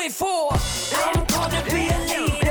it for. I'm gonna be a leader.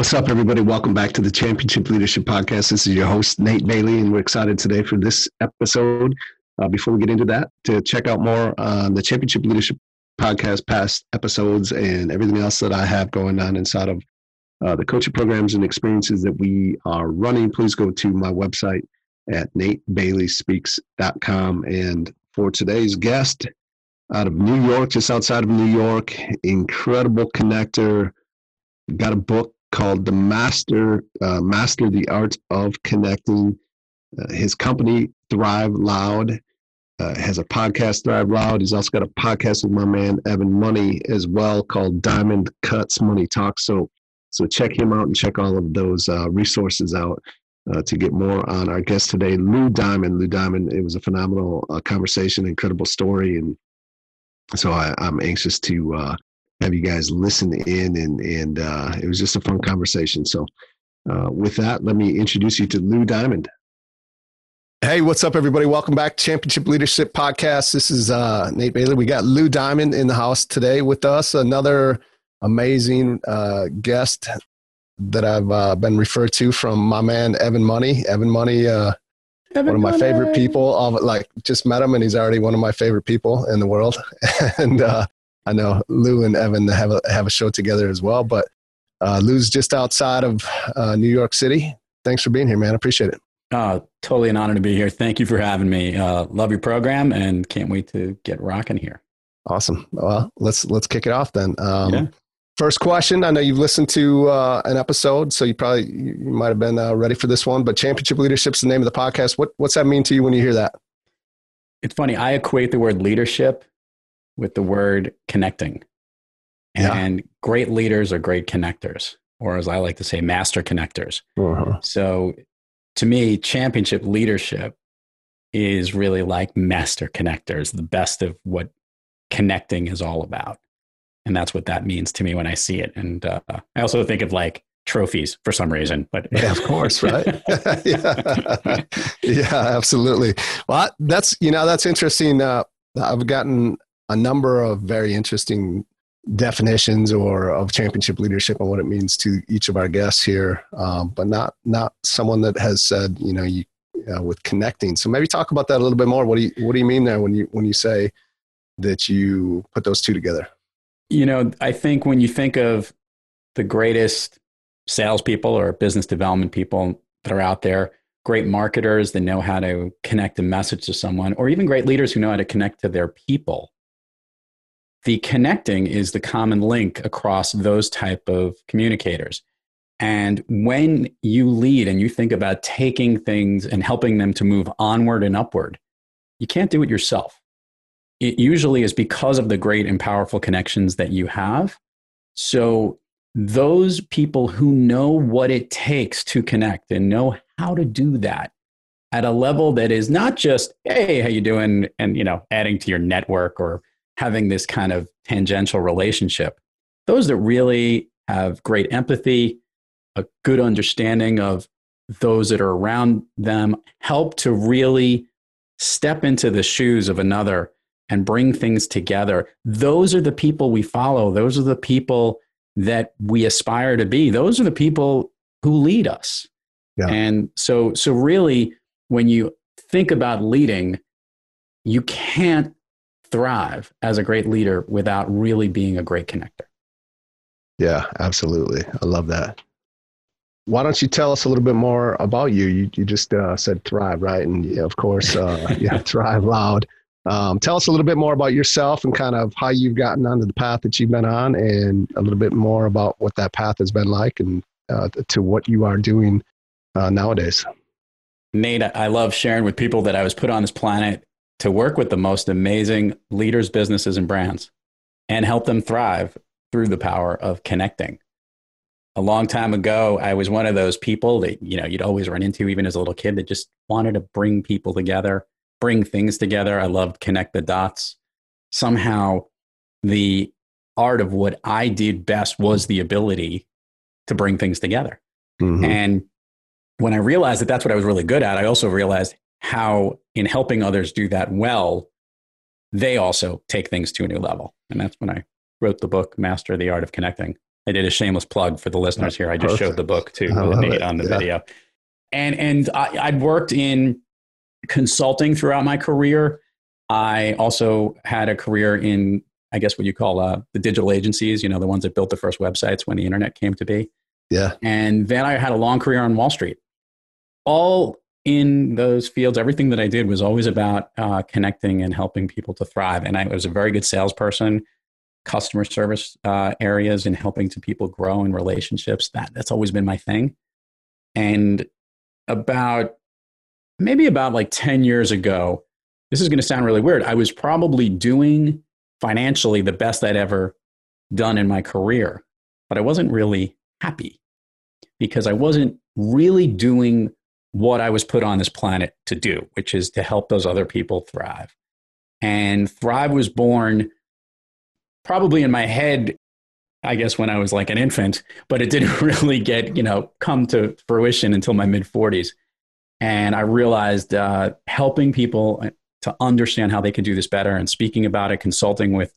What's up, everybody? Welcome back to the Championship Leadership Podcast. This is your host, Nate Bailey, and we're excited today for this episode. Uh, before we get into that, to check out more on the Championship Leadership Podcast past episodes and everything else that I have going on inside of uh, the coaching programs and experiences that we are running, please go to my website at natebaileyspeaks.com. And for today's guest out of New York, just outside of New York, incredible connector, got a book called the Master uh, Master the Art of Connecting. Uh, his company Thrive Loud uh, has a podcast Thrive Loud. He's also got a podcast with my man Evan Money as well called Diamond Cuts Money Talk. So so check him out and check all of those uh, resources out. Uh, to get more on our guest today, Lou Diamond. Lou Diamond, it was a phenomenal uh, conversation, incredible story, and so I, I'm anxious to uh, have you guys listen in and and uh, it was just a fun conversation. So uh, with that let me introduce you to lou diamond. Hey what's up everybody? Welcome back to championship leadership podcast. This is uh, nate bailey. We got lou diamond in the house today with us another amazing uh, guest that i've uh, been referred to from my man evan money. Evan money uh, one of my favorite people of like just met him and he's already one of my favorite people in the world. And uh, I know Lou and Evan have a, have a show together as well, but uh, Lou's just outside of uh, New York City. Thanks for being here, man. I appreciate it. Oh, totally an honor to be here. Thank you for having me. Uh, love your program and can't wait to get rocking here. Awesome. Well, let's let's kick it off then. Um, Yeah. First question. I know you've listened to uh, an episode, so you probably you you might have been uh, ready for this one. But championship leadership is the name of the podcast. What what's that mean to you when you hear that? It's funny. I equate the word leadership with the word connecting. Yeah. And great leaders are great connectors, or as I like to say, master connectors. Uh-huh. So to me, championship leadership is really like master connectors, the best of what connecting is all about. And that's what that means to me when I see it. And uh, I also think of like trophies for some reason, but Yeah, of course, right? yeah. yeah, absolutely. Well, that's you know that's interesting. Uh, I've gotten a number of very interesting definitions or of championship leadership and what it means to each of our guests here, um, but not not someone that has said you know you uh, with connecting. So maybe talk about that a little bit more. What do you what do you mean there when you when you say that you put those two together? You know, I think when you think of the greatest salespeople or business development people that are out there, great marketers that know how to connect a message to someone, or even great leaders who know how to connect to their people, the connecting is the common link across those type of communicators. And when you lead and you think about taking things and helping them to move onward and upward, you can't do it yourself. It usually is because of the great and powerful connections that you have. So those people who know what it takes to connect and know how to do that at a level that is not just hey how you doing and you know adding to your network or having this kind of tangential relationship those that really have great empathy a good understanding of those that are around them, help to really step into the shoes of another and bring things together. Those are the people we follow. Those are the people that we aspire to be. Those are the people who lead us. Yeah. And so, so really, when you think about leading, you can't thrive as a great leader without really being a great connector. Yeah, absolutely. I love that. Why don't you tell us a little bit more about you? You, you just uh, said thrive, right? And yeah, of course, uh, yeah, thrive loud. Um, tell us a little bit more about yourself and kind of how you've gotten onto the path that you've been on, and a little bit more about what that path has been like, and uh, to what you are doing uh, nowadays. Nate, I love sharing with people that I was put on this planet to work with the most amazing leaders, businesses, and brands and help them thrive through the power of connecting. A long time ago, I was one of those people that you know you'd always run into, even as a little kid, that just wanted to bring people together, bring things together. I loved connect the dots. Somehow, the art of what I did best was the ability to bring things together. Mhm. And when I realized that that's what I was really good at, I also realized how, in helping others do that well, they also take things to a new level. And that's when I wrote the book, Master the Art of Connecting. I did a shameless plug for the listeners here. I just showed the book to I love Nate on the Yeah. video. And, and I, I'd worked in consulting throughout my career. I also had a career in, I guess, what you call uh, the digital agencies, you know, the ones that built the first websites when the internet came to be. Yeah. And then I had a long career on Wall Street. All in those fields, everything that I did was always about uh, connecting and helping people to thrive. And I was a very good salesperson, customer service uh, areas, and helping to people grow in relationships. That that's always been my thing. And about maybe about like ten years ago, this is going to sound really weird. I was probably doing financially the best I'd ever done in my career, but I wasn't really happy because I wasn't really doing what I was put on this planet to do, which is to help those other people thrive. And Thrive was born probably in my head, I guess, when I was like an infant, but it didn't really get, you know, come to fruition until my mid 40s. And I realized uh, helping people to understand how they can do this better and speaking about it, consulting with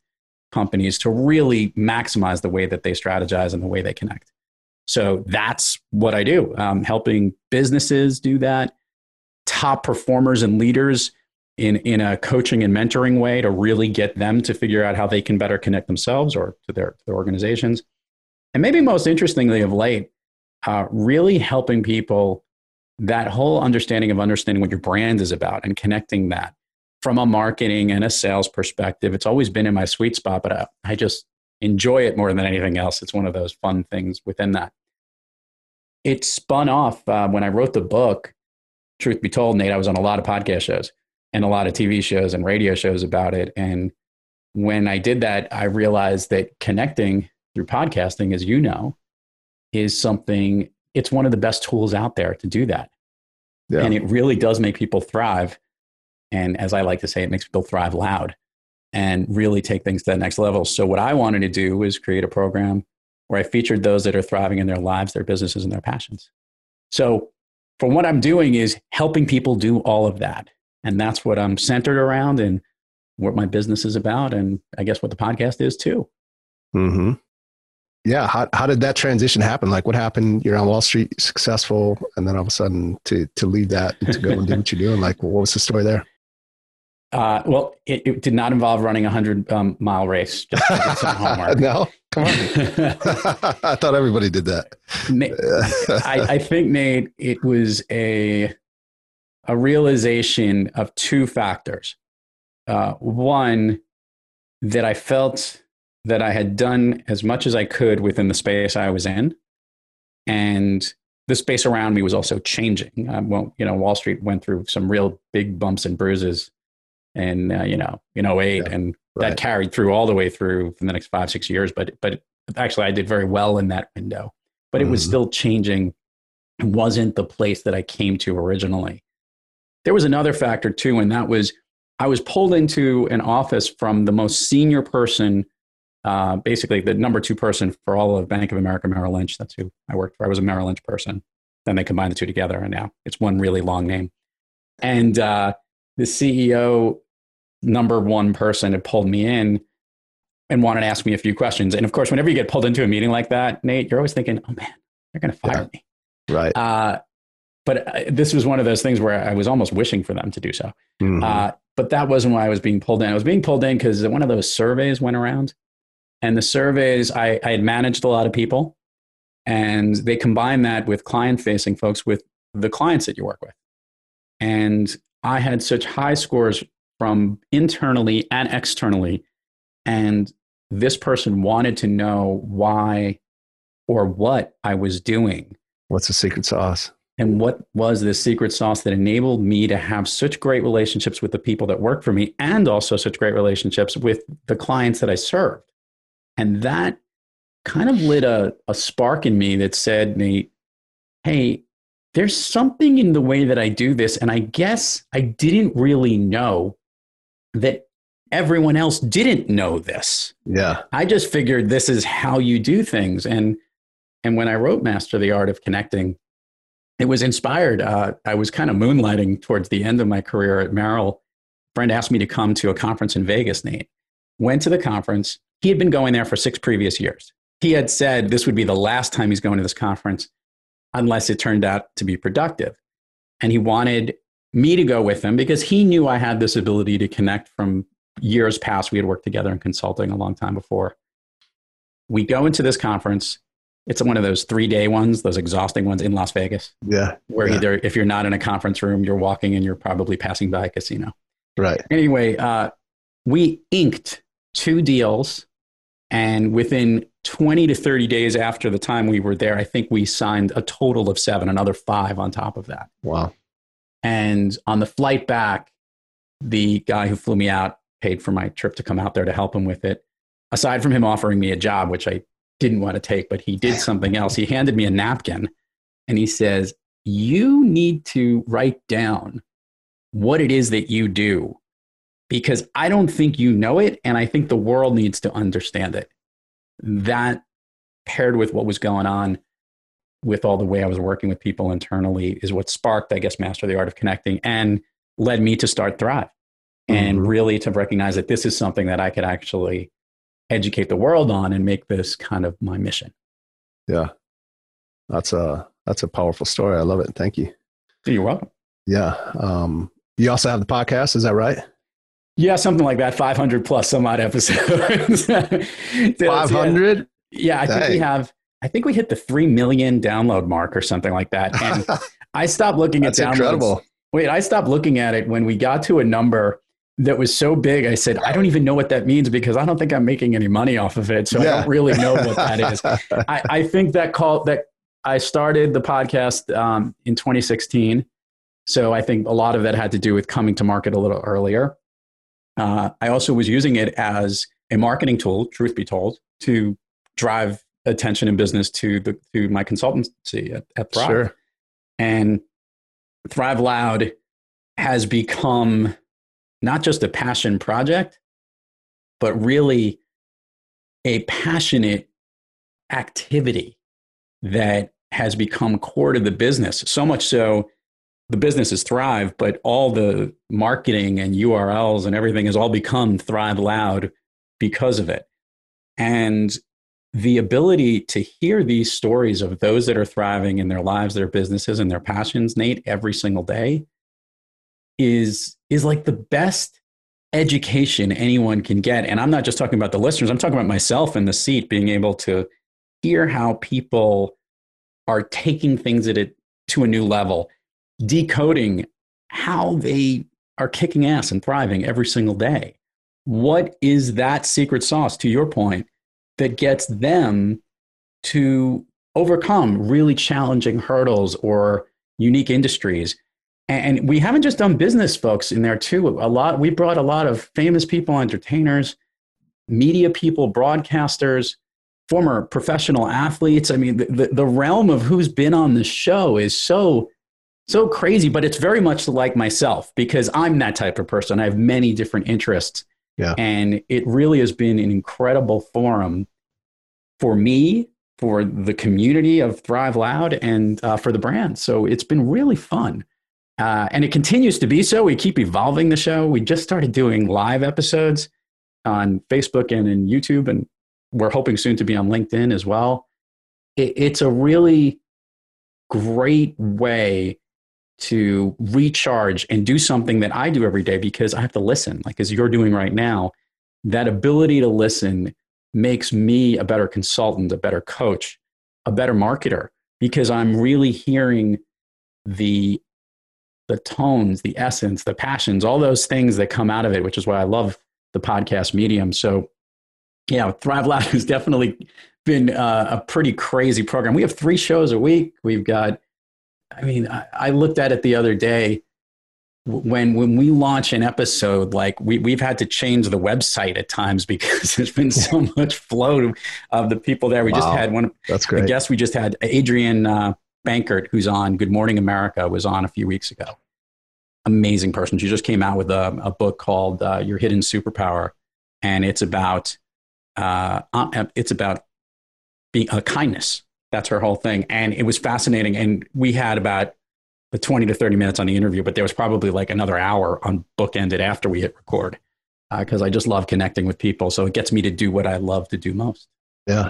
companies to really maximize the way that they strategize and the way they connect. So that's what I do, um, helping businesses do that, top performers and leaders in, in a coaching and mentoring way to really get them to figure out how they can better connect themselves or to their, to their organizations. And maybe most interestingly of late, uh, really helping people that whole understanding of understanding what your brand is about and connecting that from a marketing and a sales perspective. It's always been in my sweet spot, but I, I just enjoy it more than anything else. It's one of those fun things within that. It spun off uh, when I wrote the book. Truth be told, Nate, I was on a lot of podcast shows and a lot of TV shows and radio shows about it. And when I did that, I realized that connecting through podcasting, as you know, is something, it's one of the best tools out there to do that. Yeah. And it really does make people thrive. And as I like to say, it makes people thrive loud and really take things to that next level. So, what I wanted to do was create a program where I featured those that are thriving in their lives, their businesses, and their passions. So, from what I'm doing is helping people do all of that. And that's what I'm centered around and what my business is about. And I guess what the podcast is too. Mm-hmm. Yeah. How, how did that transition happen? Like what happened? You're on Wall Street, successful, and then all of a sudden to, to leave that and to go and do what you're doing. Like, what was the story there? Uh, well, it, it did not involve running a 100 um, mile race, just some homework. no, come on. I thought everybody did that. I, I think Nate, it was a a realization of two factors. Uh, one, that I felt that I had done as much as I could within the space I was in, and the space around me was also changing. Uh, well, you know, Wall Street went through some real big bumps and bruises, and uh, you know, in 08, Yeah, and right. that carried through all the way through for the next five, six years. But but actually, I did very well in that window. But it was Mhm. still changing. It wasn't the place that I came to originally. There was another factor too, and that was I was pulled into an office from the most senior person uh, basically the number two person for all of Bank of America Merrill Lynch. That's who I worked for. I was a Merrill Lynch person. Then they combined the two together, and now it's one really long name. And uh, the CEO, number one person, had pulled me in and wanted to ask me a few questions. And of course, whenever you get pulled into a meeting like that, Nate, you're always thinking, "Oh man, they're going to fire Yeah. me." Right. Uh, but uh, this was one of those things where I was almost wishing for them to do so. Mhm. Uh, but that wasn't why I was being pulled in. I was being pulled in because one of those surveys went around. And the surveys, I, I had managed a lot of people, and they combined that with client facing folks with the clients that you work with. And I had such high scores from internally and externally. And this person wanted to know why or what I was doing What's the secret sauce? and what was the secret sauce that enabled me to have such great relationships with the people that work for me and also such great relationships with the clients that I served? And that kind of lit a, a spark in me that said, Nate, hey, there's something in the way that I do this. And I guess I didn't really know that everyone else didn't know this. Yeah. I just figured this is how you do things. And and when I wrote Master the Art of Connecting, it was inspired. Uh, I was kind of moonlighting towards the end of my career at Merrill. A friend asked me to come to a conference in Vegas, Nate. Went to the conference. He had been going there for six previous years. He had said this would be the last time he's going to this conference unless it turned out to be productive. And he wanted me to go with him because he knew I had this ability to connect from years past. We had worked together in consulting a long time before. We go into this conference. It's one of those three day ones, those exhausting ones in Las Vegas, Yeah. where Yeah. either if you're not in a conference room, you're walking and you're probably passing by a casino. Right. Anyway, uh, we inked two deals. And within 20 to 30 days after the time we were there, I think we signed a total of seven, another five on top of that. Wow. And on the flight back, the guy who flew me out paid for my trip to come out there to help him with it. Aside from him offering me a job, which I didn't want to take, but he did something else. He handed me a napkin and he says, You need to write down what it is that you do because I don't think you know it. And I think the world needs to understand it. That paired with what was going on with all the way I was working with people internally is what sparked, I guess, Master the Art of Connecting and led me to start Thrive and Mhm. really to recognize that this is something that I could actually educate the world on and make this kind of my mission. Yeah. That's a that's a powerful story. I love it. Thank you. You're welcome. Yeah. Um, you also have the podcast, is that right? Yeah, something like that, 500 plus some odd episodes. Five hundred. Yeah, I think we have, I think we hit the 3 million download mark or something like that. And I stopped looking at downloads. incredible. Wait, I stopped looking at it when we got to a number that was so big. I said, I don't even know what that means because I don't think I'm making any money off of it. So I don't really know what that is. I, I think that call that I started the podcast um, in 2016. So I think a lot of that had to do with coming to market a little earlier. Uh, I also was using it as a marketing tool, truth be told, to drive attention and business to the to my consultancy at, at Thrive. Sure. And Thrive Loud has become not just a passion project, but really a passionate activity that has become core to the business. So much so, the business is Thrive, but all the marketing and URLs and everything has all become Thrive Loud because of it. And the ability to hear these stories of those that are thriving in their lives, their businesses, and their passions, Nate, every single day is, is like the best education anyone can get. And I'm not just talking about the listeners, I'm talking about myself in the seat being able to hear how people are taking things at it to a new level, decoding how they are kicking ass and thriving every single day. What is that secret sauce, to your point, that gets them to overcome really challenging hurdles or unique industries? And we haven't just done business folks in there too. A lot we brought a lot of famous people, entertainers, media people, broadcasters, former professional athletes. I mean, the, the, realm of who's been on the show is so so crazy, but it's very much like myself because I'm that type of person. I have many different interests. Yeah. And it really has been an incredible forum for me, for the community of Thrive Loud, and uh, for the brand. So it's been really fun. Uh, and it continues to be so. We keep evolving the show. We just started doing live episodes on Facebook and in YouTube, and we're hoping soon to be on LinkedIn as well. It, it's a really great way to recharge and do something that I do every day because I have to listen, like as you're doing right now. That ability to listen makes me a better consultant, a better coach, a better marketer because I'm really hearing the the tones, the essence, the passions, all those things that come out of it, which is why I love the podcast medium. So, yeah, Thrive Loud has definitely been uh, a pretty crazy program. We have three shows a week. We've got I mean, I, I looked at it the other day. When when we launch an episode like we, we've had to change the website at times because there's been so much flow of the people there. We wow. just had one that's great. i guess we just had adrienne uh, bankert who's on good morning america was on a few weeks ago. Amazing person. She just came out with a, a book called uh, your hidden superpower. And it's about uh, uh it's about being a uh, kindness that's her whole thing. And it was fascinating. And we had about the 20 to 30 minutes on the interview, but there was probably like another hour on bookended after we hit record because uh, I just love connecting with people. So it gets me to do what I love to do most. Yeah.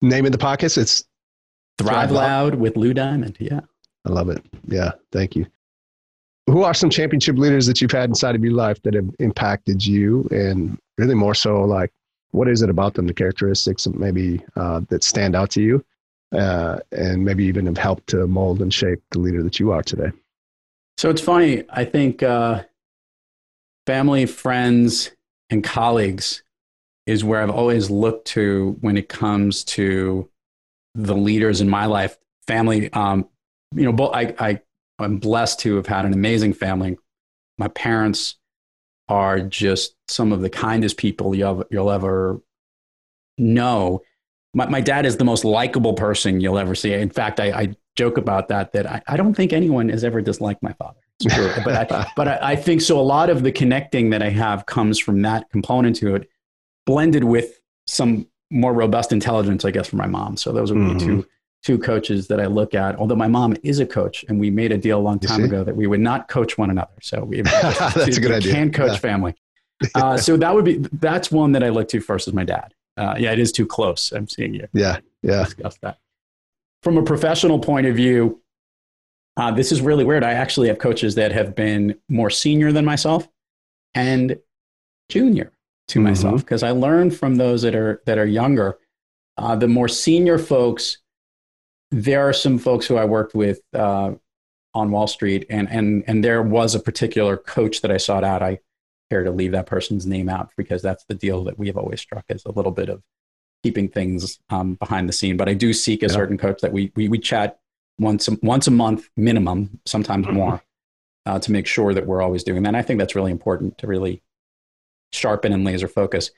Name of the pockets? It's Thrive, Thrive Loud with Lou Diamond. Yeah. I love it. Yeah. Thank you. Who are some championship leaders that you've had inside of your life that have impacted you and really more so like what is it about them, the characteristics that maybe uh, that stand out to you, uh, and maybe even have helped to mold and shape the leader that you are today? So it's funny. I think uh, family, friends, and colleagues is where I've always looked to when it comes to the leaders in my life. Family, um, you know, I, I, I'm blessed to have had an amazing family. My parents are just some of the kindest people you'll, you'll ever know. My, my dad is the most likable person you'll ever see. In fact, I, I joke about that, that I, I, don't think anyone has ever disliked my father. but I, but I, I, think so. A lot of the connecting that I have comes from that component to it, blended with some more robust intelligence, I guess, from my mom. So those would be mm-hmm. two two coaches that I look at. Although my mom is a coach, and we made a deal a long time ago that we would not coach one another. So we that's a good idea. Can coach yeah. family. Uh, so that would be that's one that I look to first as my dad. Uh, yeah, it is too close. I'm seeing you. Yeah, yeah. Discuss that. From a professional point of view, uh, this is really weird. I actually have coaches that have been more senior than myself and junior to mm-hmm. myself because I learned from those that are that are younger. Uh, the more senior folks there are some folks who I worked with uh, on Wall Street, and and and there was a particular coach that I sought out. I care to leave that person's name out because that's the deal that we have always struck as a little bit of keeping things um, behind the scene. But I do seek a yeah. certain coach that we we, we chat once a, once a month minimum, sometimes mm-hmm. more, uh, to make sure that we're always doing that. And I think that's really important to really sharpen and laser focus.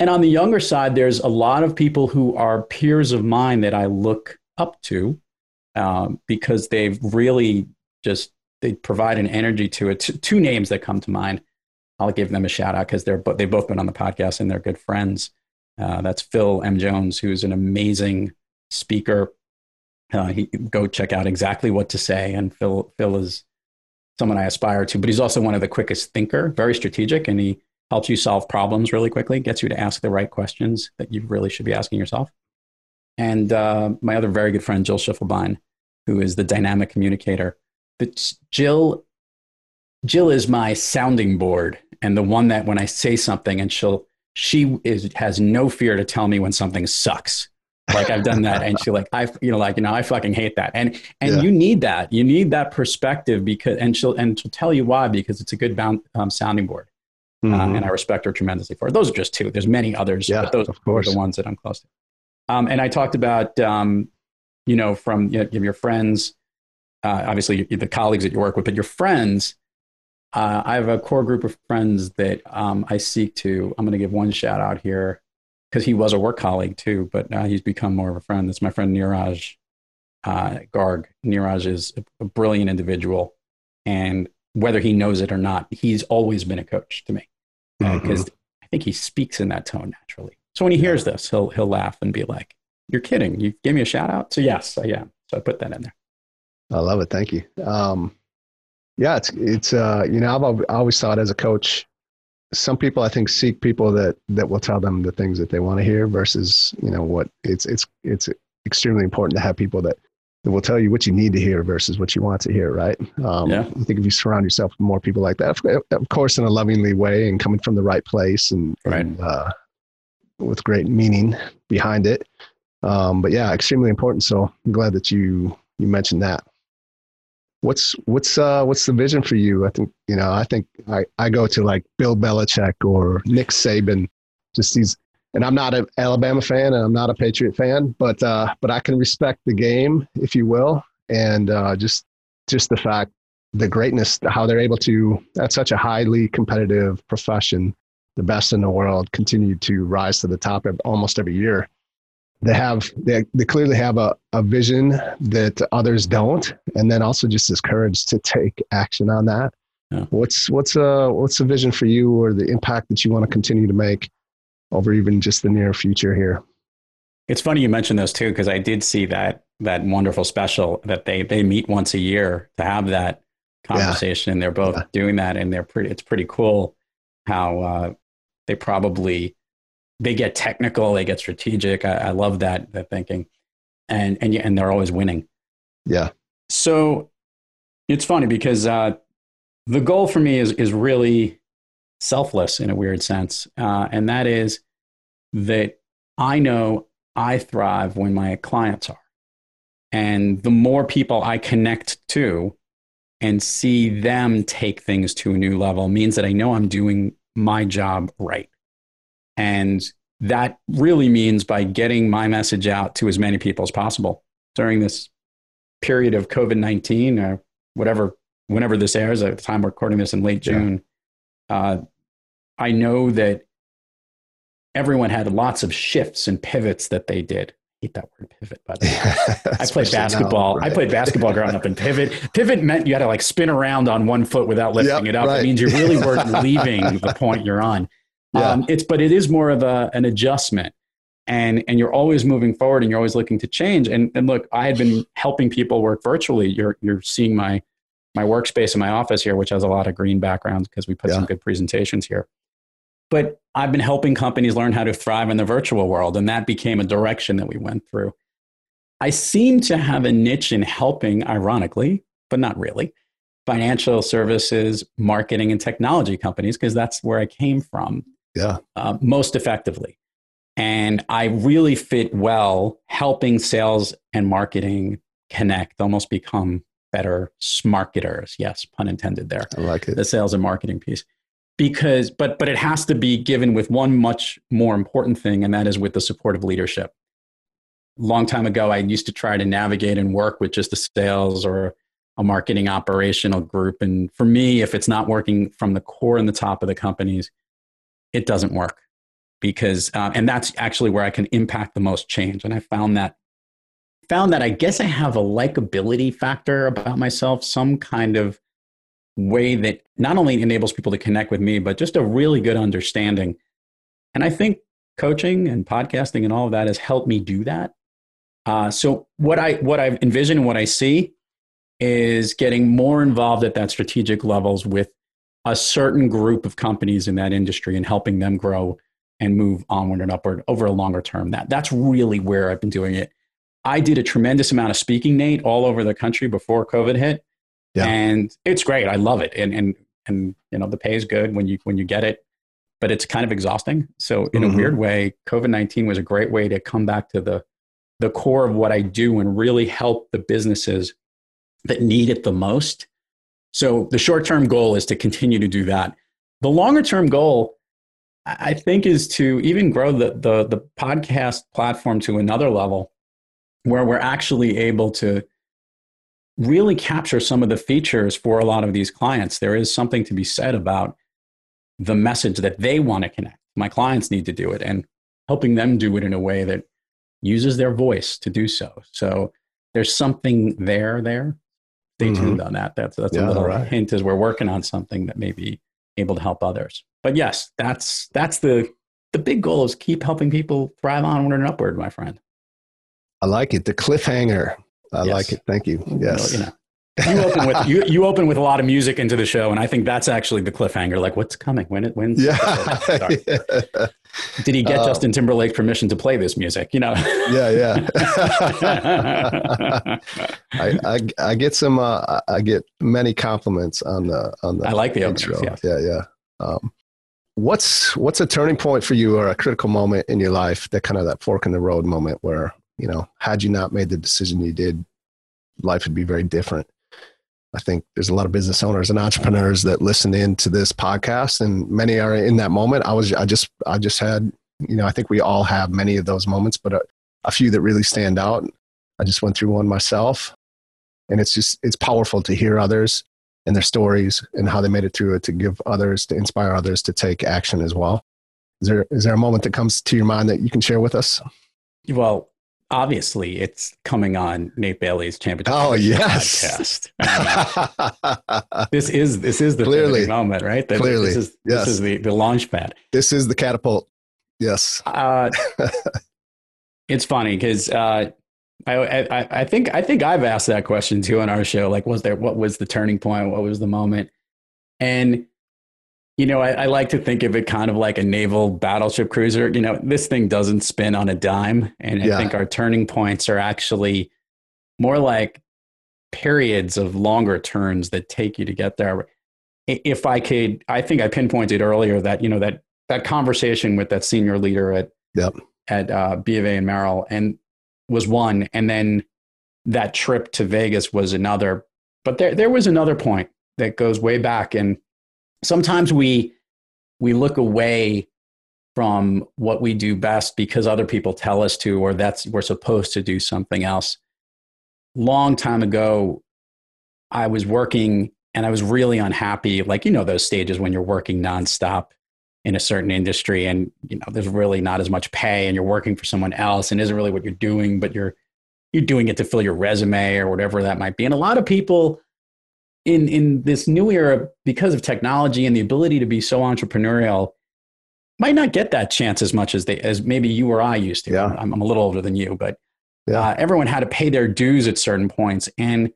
And on the younger side, there's a lot of people who are peers of mine that I look up to um, because they've really just they provide an energy to it. T- two names that come to mind. I'll give them a shout out because they're they've both been on the podcast and they're good friends. Uh, that's Phil M. Jones, who's an amazing speaker. Uh, he go check out exactly what to say, and Phil Phil is someone I aspire to. But he's also one of the quickest thinker, very strategic, and he helps you solve problems really quickly. Gets you to ask the right questions that you really should be asking yourself and uh, my other very good friend Jill Schiffelbein, who is the dynamic communicator. But Jill, Jill is my sounding board, and the one that when I say something, and she'll she is has no fear to tell me when something sucks. Like I've done that, and she like I you know like you know I fucking hate that, and and yeah. you need that you need that perspective because and she'll and she'll tell you why because it's a good bound, um, sounding board. Uh, mm-hmm. Uh, and I respect her tremendously for it. Those are just two. There's many others, yeah, but those are the ones that I'm close to. Um, and I talked about, um, you know, from you know, your friends, uh, obviously the colleagues that you work with, but your friends. Uh, I have a core group of friends that um, I seek to. I'm going to give one shout out here because he was a work colleague too, but now he's become more of a friend. That's my friend Niraj uh, Garg. Niraj is a, a brilliant individual, and whether he knows it or not, he's always been a coach to me. because I think he speaks in that tone naturally. So when he hears this, he'll he'll laugh and be like, "You're kidding? You gave me a shout out?" So yes, I am. So I put that in there. I love it. Thank you. Um, yeah, it's it's uh, you know I've al- always thought as a coach, some people I think seek people that that will tell them the things that they want to hear versus you know what it's it's it's extremely important to have people that, that will tell you what you need to hear versus what you want to hear. Right. Um, Yeah. I think if you surround yourself with more people like that, of, of course, in a lovingly way and coming from the right place and, Right. and uh, with great meaning behind it. Um, but yeah, extremely important. So I'm glad that you you mentioned that. What's what's uh what's the vision for you? I think you know I think I, I go to like Bill Belichick or Nick Saban, just these. And I'm not an Alabama fan and I'm not a Patriot fan, but uh, but I can respect the game, if you will, and uh, just just the fact the greatness, how they're able to at such a highly competitive profession, the best in the world, continue to rise to the top of almost every year they have they, they clearly have a, a vision that others don't and then also just this courage to take action on that Yeah. what's what's uh what's the vision for you or the impact that you want to continue to make over even just the near future here It's funny you mentioned those too, because I did see that that wonderful special that they they meet once a year to have that conversation, and they're both Yeah. doing that, and they're pretty. It's pretty cool how uh, they probably they get technical, they get strategic. I, I love that that thinking, and and and they're always winning. yeah So it's funny because uh, the goal for me is is really selfless in a weird sense, uh, and that is that I know I thrive when my clients are, and the more people I connect to and see them take things to a new level means that I know I'm doing my job right, and that really means by getting my message out to as many people as possible during this period of COVID 19 or whatever, whenever this airs, at the time we're recording this in late Yeah. June, uh, I know that everyone had lots of shifts and pivots that they did. I hate that word pivot, by the way. I played Especially now, basketball. I played basketball growing up, and pivot pivot meant you had to like spin around on one foot without lifting Yep, it up. right. It means you really weren't leaving the point you're on. Yeah. Um, it's but it is more of a, an adjustment, and and you're always moving forward, and you're always looking to change. And and look, I had been helping people work virtually. You're you're seeing my my workspace in my office here, which has a lot of green backgrounds because we put Yeah. some good presentations here. But I've been helping companies learn how to thrive in the virtual world, and that became a direction that we went through. I seem to have a niche in helping, ironically, but not really, financial services, marketing, and technology companies, because that's where I came from yeah uh, most effectively. And I really fit well helping sales and marketing connect, almost become better smarketers. Yes, pun intended there i like it the sales and marketing piece because but but it has to be given with one much more important thing and that is with the support of leadership. Long time ago i used to try to navigate and work with just a sales or a marketing operational group and for me if it's not working from the core and the top of the companies it doesn't work because uh, and that's actually where i can impact the most change and i found that found that i guess i have a likability factor about myself some kind of way that not only enables people to connect with me, but just a really good understanding. And I think coaching and podcasting and all of that has helped me do that. Uh, so what I what I've envisioned and what I see is getting more involved at that strategic levels with a certain group of companies in that industry and helping them grow and move onward and upward over a longer term. That that's really where I've been doing it. I did a tremendous amount of speaking, Nate, all over the country before COVID hit Yeah. and it's great. I love it, and and and you know the pay is good when you when you get it, but it's kind of exhausting. So in Mhm. a weird way, COVID nineteen was a great way to come back to the the core of what I do and really help the businesses that need it the most. So the short term goal is to continue to do that. The longer term goal, I I think, is to even grow the, the the podcast platform to another level, where we're actually able to really capture some of the features for a lot of these clients. There is something to be said about the message that they want to connect. My clients need to do it and helping them do it in a way that uses their voice to do so. So there's something there there. Stay Mhm. tuned on that. That's that's Yeah, a little right. hint as we're working on something that may be able to help others. But yes, that's that's the the big goal is keep helping people thrive onward and upward, my friend. I like it. The cliffhanger. I Yes. like it. Thank you. Yes. You know, you open with you, you open with a lot of music into the show, and I think that's actually the cliffhanger. Like, what's coming? When it wins? yeah. Did he get Oh. Justin Timberlake's permission to play this music? You know. yeah. Yeah. I, I I get some uh, I get many compliments on the on the I like the intro. Yes. Yeah, yeah. Um, what's what's a turning point for you or a critical moment in your life that kind of that fork in the road moment where you know had you not made the decision you did, life would be very different. I think there's a lot of business owners and entrepreneurs that listen in to this podcast, and many are in that moment. I was I just I just had you know I think we all have many of those moments, but a, a few that really stand out. I just went through one myself, and it's just it's powerful to hear others and their stories and how they made it through it to give others to inspire others to take action as well is there is there a moment that comes to your mind that you can share with us Well, obviously, it's coming on Nate Bailey's championship. Oh, yes. podcast. This is this is the Clearly. moment, right? That- Clearly. this is Yes. this is the the launch pad. this is the catapult yes Uh, it's funny because uh, I, I I think I think I've asked that question too on our show. Like, was there what was the turning point? What was the moment? And you know, I, I like to think of it kind of like a naval battleship cruiser. You know, this thing doesn't spin on a dime, and I Yeah. think our turning points are actually more like periods of longer turns that take you to get there. If I could, I think I pinpointed earlier that you know that that conversation with that senior leader at Yep. at uh, B of A and Merrill, and was one, and then that trip to Vegas was another. But there there was another point that goes way back, and sometimes we we look away from what we do best because other people tell us to, or that's we're supposed to do something else. Long time ago, I was working and I was really unhappy. Like, you know, those stages when you're working nonstop in a certain industry and, you know, there's really not as much pay and you're working for someone else and isn't really what you're doing, but you're, you're doing it to fill your resume or whatever that might be. And a lot of people in, in this new era, because of technology and the ability to be so entrepreneurial, might not get that chance as much as they, as maybe you or I used to. Yeah. I'm, I'm a little older than you, but Yeah. uh, everyone had to pay their dues at certain points. And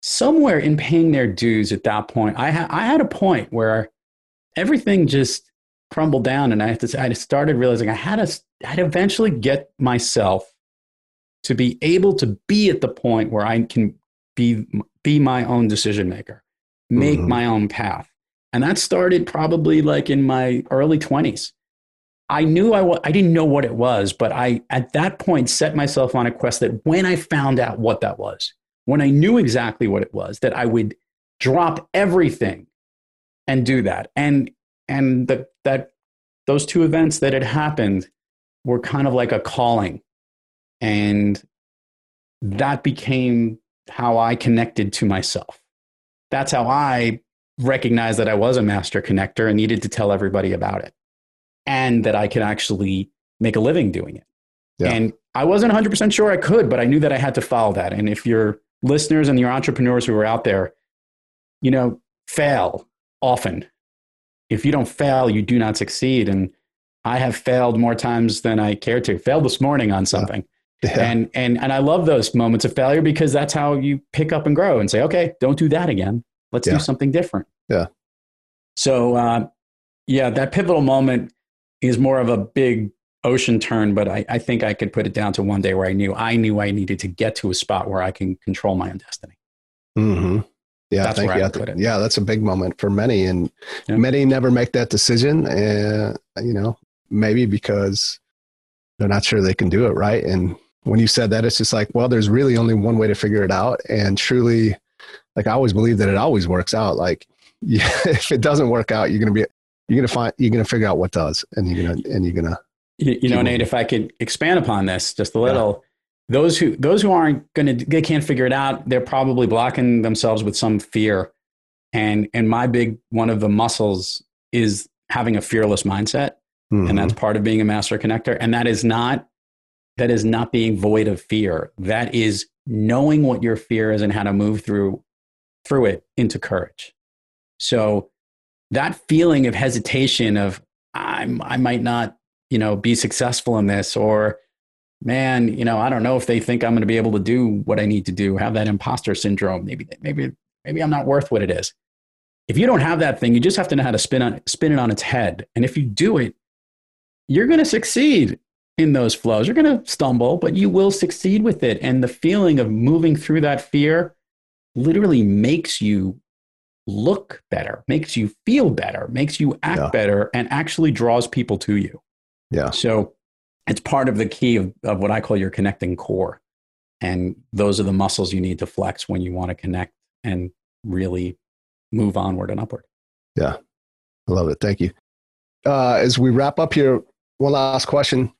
somewhere in paying their dues at that point, I, ha- I had a point where everything just crumbled down. And I, had to, I started realizing I had to I'd eventually get myself to be able to be at the point where I can be, be my own decision maker, make Mhm. my own path. And that started probably like in my early 20s. I knew I, wa- I didn't know what it was, but I, at that point, set myself on a quest that when I found out what that was, when I knew exactly what it was, that I would drop everything and do that. And, and the, that, those two events that had happened were kind of like a calling. And that became how I connected to myself. That's how I recognized that I was a master connector and needed to tell everybody about it and that I could actually make a living doing it. Yeah. And I wasn't 100% sure I could, but I knew that I had to follow that. And if your listeners and your entrepreneurs who are out there, you know, fail often. If you don't fail, you do not succeed. And I have failed more times than I care to. Failed this morning on something. Yeah. And, and, and I love those moments of failure because that's how you pick up and grow and say, okay, don't do that again. Let's Yeah. do something different. Yeah. So, uh, yeah, that pivotal moment is more of a big ocean turn, but I, I think I could put it down to one day where I knew I knew I needed to get to a spot where I can control my own destiny. hmm Yeah, That's thank where you. would put it. Yeah, that's a big moment for many, and Yeah. many never make that decision. And you know, maybe because they're not sure they can do it right. And when you said that, it's just like, well, there's really only one way to figure it out. And truly, like I always believe that it always works out. Like, yeah, if it doesn't work out, you're gonna be, you're gonna find, you're gonna figure out what does, and you're gonna, and you're gonna, You, you know, Nate, if I could expand upon this just a little, those who those who aren't going to they can't figure it out, they're probably blocking themselves with some fear. And and my big one of the muscles is having a fearless mindset, Mhm. and that's part of being a master connector. And that is not that is not being void of fear. That is knowing what your fear is and how to move through through it into courage. So that feeling of hesitation of I'm, I might not, you know, be successful in this or man, you know, I don't know if they think I'm going to be able to do what I need to do, have that imposter syndrome. Maybe, maybe, maybe I'm not worth what it is. If you don't have that thing, you just have to know how to spin on, spin it on its head. And if you do it, you're going to succeed in those flows. You're going to stumble, but you will succeed with it. And the feeling of moving through that fear literally makes you look better, makes you feel better, makes you act Yeah. better, and actually draws people to you. Yeah. So it's part of the key of, of what I call your connecting core. And those are the muscles you need to flex when you want to connect and really move onward and upward. Yeah. I love it. Thank you. Uh, as we wrap up here, one last question.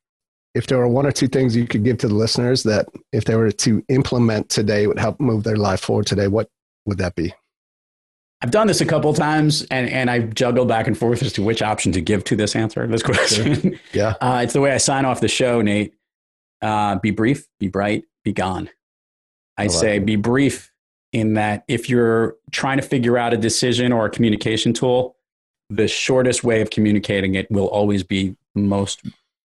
If there were one or two things you could give to the listeners that if they were to implement today would help move their life forward today, what would that be? I've done this a couple of times and, and I've juggled back and forth as to which option to give to this answer, this question. Yeah. Uh, it's the way I sign off the show, Nate. Uh, be brief, be bright, be gone. I, I say it. be brief in that if you're trying to figure out a decision or a communication tool, the shortest way of communicating it will always be most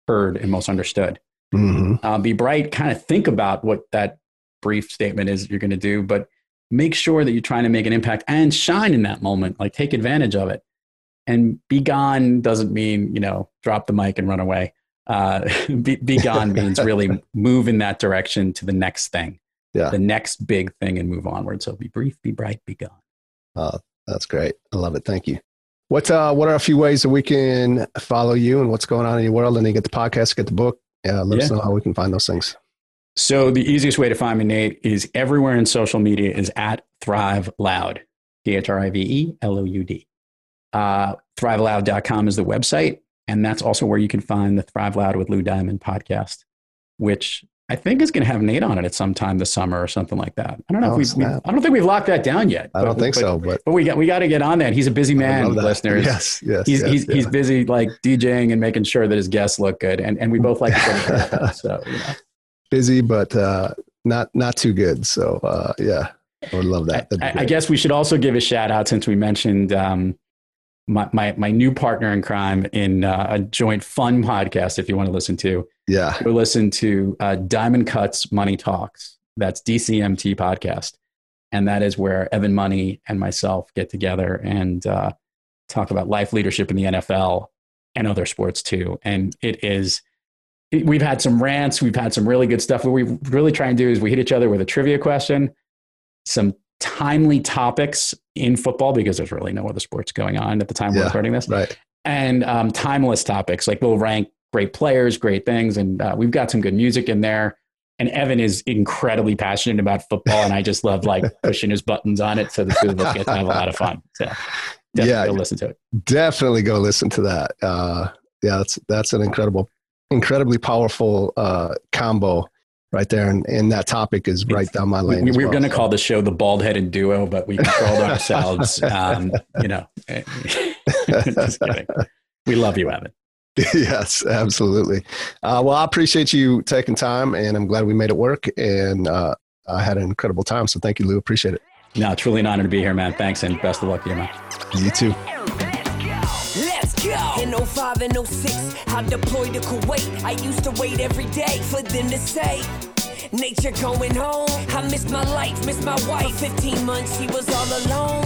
heard and most understood. hmm Uh, be bright, kind of think about what that brief statement is you're going to do, but make sure that you're trying to make an impact and shine in that moment, like take advantage of it. And be gone doesn't mean, you know, drop the mic and run away. Uh, be, be gone means really move in that direction to the next thing, Yeah. the next big thing and move onward. So be brief, be bright, be gone. Uh, that's great. I love it. Thank you. What uh, What are a few ways that we can follow you and what's going on in your world? And then get the podcast, get the book. Yeah, let us know how we can find those things. So the easiest way to find me, Nate, is everywhere in social media is at Thrive Loud, T H R I V E L O U D. Uh, ThriveLoud.com is the website, and that's also where you can find the Thrive Loud with Lou Diamond podcast, which I think is going to have Nate on it at some time this summer or something like that. I don't know Oh, if we've, we, I don't think we've locked that down yet. I don't think but- so, but But we got we got to get on that. He's a busy man, listeners. Yes, yes. He's, yes, he's, yeah. he's busy like DJing and making sure that his guests look good. And, and we both like to. So, you know. busy, but uh, not not too good. So uh, yeah, I would love that. I, I guess we should also give a shout out since we mentioned um, my, my, my new partner in crime in uh, a joint fun podcast. If you want to listen to, yeah, go listen to uh, Diamond Cuts Money Talks. That's DCMT podcast, and that is where Evan Money and myself get together and uh, talk about life leadership in the NFL and other sports too. And it is. We've had some rants. We've had some really good stuff. What we really try and do is we hit each other with a trivia question, some timely topics in football because there's really no other sports going on at the time we're Yeah. recording this, right. and um, timeless topics like we'll rank great players, great things, and uh, we've got some good music in there. And Evan is incredibly passionate about football, and I just love like pushing his buttons on it. So the two of us get to have a lot of fun. So definitely Yeah. go listen to it. Definitely go listen to that. Uh, yeah, that's that's an incredible, incredibly powerful uh, combo right there, and, and that topic is right down my lane. we as were well. going to call the show the Bald Headed Duo, but we controlled ourselves. Um, you know, just kidding. We love you, Evan. yes, absolutely. Uh, well, I appreciate you taking time, and I'm glad we made it work. And uh, I had an incredible time. So thank you, Lou. Appreciate it. No, it's really an honor to be here, man. Thanks, and best of luck to you, man. You too. Let's go! In 05 and 06, I deployed to Kuwait. I used to wait every day for them to say, Nature going home. I missed my life, missed my wife. 15 months, she was all alone.